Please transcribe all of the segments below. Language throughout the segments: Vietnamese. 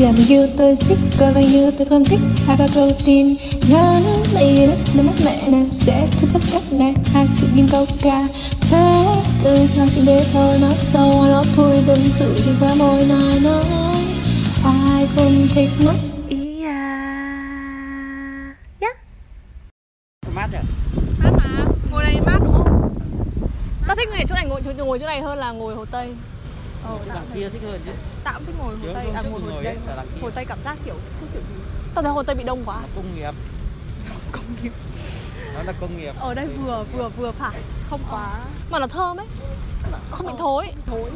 gặp yêu tôi xích coi bao nhiêu tôi không thích. Hai ba câu tin ngắn mây đất nước mắt mẹ nàng sẽ thu hút các nàng hai chữ kim câu ca phép từ cho chỉ để thôi. Nó sâu nó thui tâm sự trên khóe môi nói nói. Ai không thích à? Yeah. mát nhỉ mát mà. Ngồi đây mát đúng không? Tao thích ngồi chỗ này ngồi ngồi chỗ này hơn là ngồi hồ tây ờ, cái đằng kia thích hơn chứ. Tao cũng thích ngồi hồ tây à ngồi hồ tây hồ tây cảm giác kiểu kiểu gì. Tao thấy hồ tây bị đông quá. Nó công nghiệp. Công nghiệp. Nó là công nghiệp. Ở đây vừa vừa vừa phải. Không quá. Mà nó thơm ấy. Không bị thối. thối.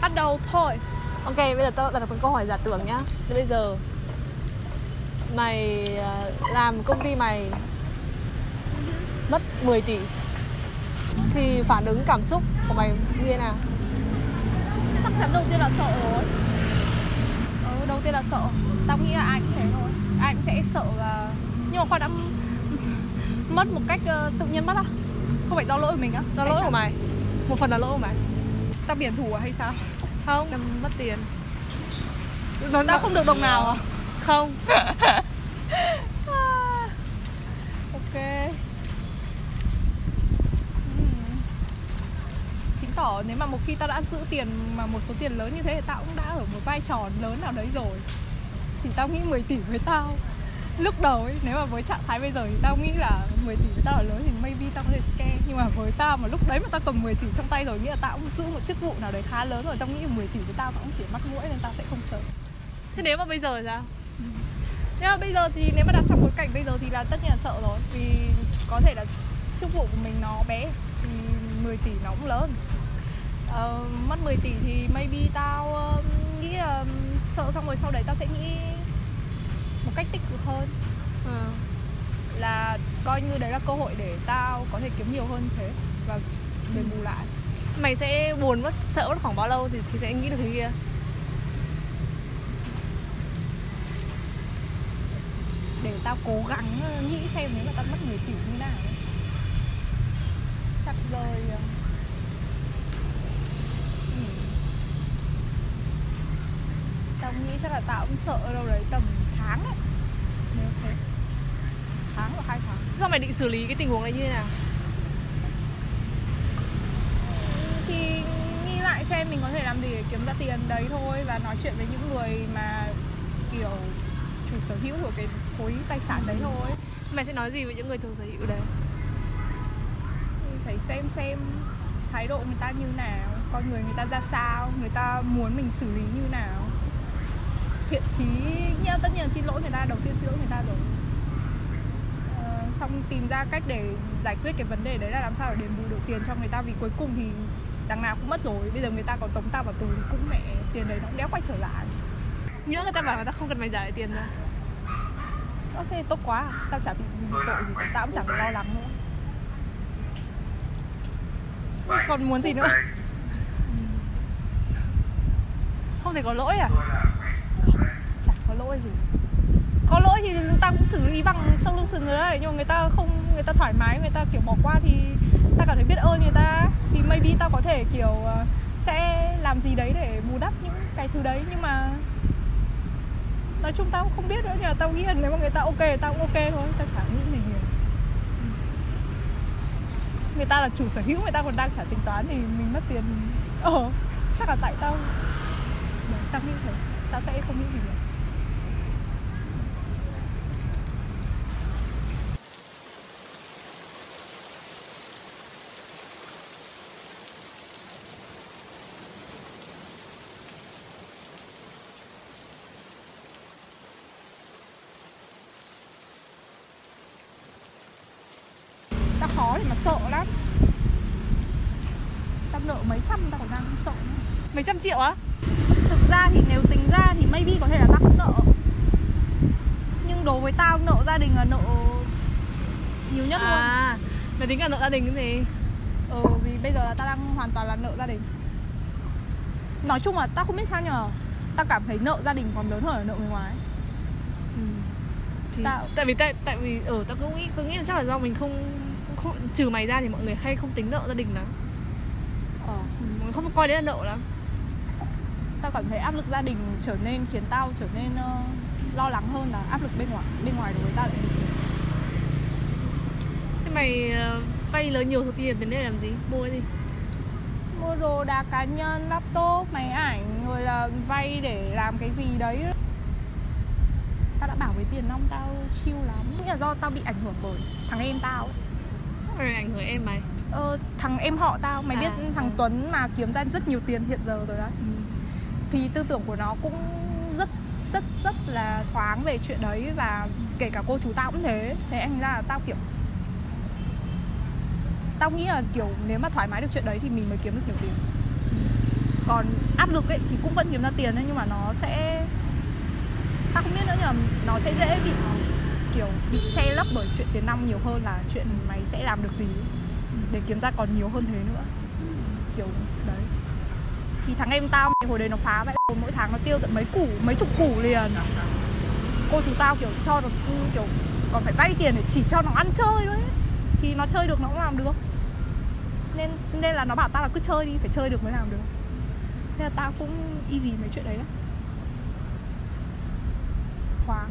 Bắt đầu thôi. Ok bây giờ tao đặt một câu hỏi giả tưởng nhá. Thế bây giờ. Mày à, làm công ty mày mất 10 tỷ. Thì phản ứng cảm xúc của mày như thế nào chắc chắn đầu tiên là sợ rồi. Ừ, đầu tiên là sợ. Tao nghĩ là ai cũng thế thôi. Ai cũng sẽ sợ là nhưng mà khoan đã mất một cách uh, tự nhiên mất à không phải do lỗi của mình á. Do lỗi của mày. Một phần là lỗi của mày. Tao biển thủ à hay sao? Không. Tao mất tiền. Nó tao không được đồng nào à? Không nếu mà một khi tao đã giữ tiền mà một số tiền lớn như thế thì tao cũng đã ở một vai trò lớn nào đấy rồi. Thì tao nghĩ 10 tỷ với tao. Lúc đầu ấy nếu mà với trạng thái bây giờ thì tao nghĩ là 10 tỷ với tao là lớn thì maybe tao có thể scare nhưng mà với tao mà lúc đấy mà tao cầm 10 tỷ trong tay rồi nghĩ là tao cũng giữ một chức vụ nào đấy khá lớn rồi tao nghĩ là 10 tỷ với tao tao cũng chỉ mắc mũi nên tao sẽ không sợ. Thế nếu mà bây giờ sao? Nhưng mà bây giờ thì nếu mà đặt trong bối cảnh bây giờ thì là tất nhiên là sợ rồi. Vì có thể là chức vụ của mình nó bé thì 10 tỷ nó cũng lớn uh, mất 10 tỷ thì maybe tao uh, nghĩ là sợ xong rồi sau đấy tao sẽ nghĩ một cách tích cực hơn. Ừ. là coi như đấy là cơ hội để tao có thể kiếm nhiều hơn thế và để bù lại. Mày sẽ buồn mất sợ mất khoảng bao lâu thì, thì sẽ nghĩ được cái kia? Để tao cố gắng nghĩ xem nếu mà tao mất 10 tỷ như nào. Chắc rồi ừ. Tao nghĩ chắc là tao cũng sợ đâu đấy tầm tháng ấy. Nếu thế. Tháng hoặc hai tháng. Sao mày định xử lý cái tình huống này như thế nào? Thì nghĩ lại xem mình có thể làm gì để kiếm ra tiền đấy thôi và nói chuyện với những người mà kiểu chủ sở hữu của cái khối tài sản đấy thôi. Mày sẽ nói gì với những người chủ sở hữu đấy? Phải xem xem thái độ người ta như nào con người người ta ra sao người ta muốn mình xử lý như nào thiện chí nhá tất nhiên xin lỗi người ta đầu tiên xin lỗi người ta rồi. Ờ, xong tìm ra cách để giải quyết cái vấn đề đấy là làm sao để đền bù được tiền cho người ta vì cuối cùng thì đằng nào cũng mất rồi bây giờ người ta còn tống tao vào tù thì cũng mẹ tiền đấy nó cũng đéo quay trở lại. Nhớ người ta bảo người ta không cần mày giải tiền ra Ơ thế tốt quá Tao chả bị tội gì Tao cũng chẳng lo lắng nữa. Còn muốn gì nữa? Không thể có lỗi à có lỗi gì? Có lỗi thì tao cũng xử lý bằng sông lưng sừng rồi đấy, Nhưng mà người ta không, Người ta thoải mái, Người ta, kiểu, bỏ qua thì Tao cảm thấy biết ơn người ta. Thì maybe tao có thể, kiểu ờ, Sẽ làm gì đấy để bù đắp những cái thứ đấy, Nhưng mà nói chung tao cũng không biết nữa, nhưng mà tao nghĩ là nếu mà người ta ok tao cũng ok thôi, tao chẳng nghĩ gì nhiều. Người ta là chủ sở hữu, người ta còn đang trả tính toán thì mình mất tiền. Ờ chắc là tại tao. Tao nghĩ thế, tao sẽ không nghĩ gì nữa nhiều khó thì mà sợ lắm Tao nợ mấy trăm tao còn đang sợ nữa. Mấy trăm triệu á? Thực ra thì nếu tính ra thì maybe có thể là tao không nợ Nhưng đối với tao nợ gia đình là nợ nhiều nhất à, luôn À, mày tính cả nợ gia đình cái gì? Ừ, vì bây giờ là tao đang hoàn toàn là nợ gia đình Nói chung là tao không biết sao nhờ Tao cảm thấy nợ gia đình còn lớn hơn là nợ người ngoài ừ. Thì, tao... Tại vì tại, tại vì ở ừ, tao cũng nghĩ, tôi nghĩ là chắc là do mình không không trừ mày ra thì mọi người hay không tính nợ gia đình lắm. Ờ. mình không coi đấy là nợ lắm. Tao cảm thấy áp lực gia đình trở nên khiến tao trở nên uh, lo lắng hơn là áp lực bên ngoài bên ngoài đối với tao lại. Thế mày uh, vay lớn nhiều số tiền đến đây làm gì? Mua cái gì? Mua đồ đạc cá nhân laptop máy ảnh rồi là vay để làm cái gì đấy. Tao đã bảo với tiền nong tao chill lắm. Nghĩa là do tao bị ảnh hưởng bởi thằng em tao sao mày ảnh hưởng em mày ờ, thằng em họ tao mày à, biết thằng ừ. Tuấn mà kiếm ra rất nhiều tiền hiện giờ rồi đấy ừ. thì tư tưởng của nó cũng rất rất rất là thoáng về chuyện đấy và kể cả cô chú tao cũng thế thế anh ra là tao kiểu tao nghĩ là kiểu nếu mà thoải mái được chuyện đấy thì mình mới kiếm được nhiều tiền còn áp lực ấy thì cũng vẫn kiếm ra tiền đấy nhưng mà nó sẽ tao không biết nữa nhưng mà nó sẽ dễ bị kiểu bị che lấp bởi chuyện tiền năm nhiều hơn là chuyện mày sẽ làm được gì. Để kiếm ra còn nhiều hơn thế nữa. Kiểu, đấy. Thì thằng em tao hồi đấy nó phá vậy mỗi tháng nó tiêu tận mấy củ, mấy chục củ liền. Cô chú tao kiểu cho nó, kiểu, còn phải vay tiền để chỉ cho nó ăn chơi thôi thì nó chơi được nó cũng làm được. Nên nên là nó bảo tao là cứ chơi đi, phải chơi được mới làm được. Thế là tao cũng easy mấy chuyện đấy lắm. Thoáng.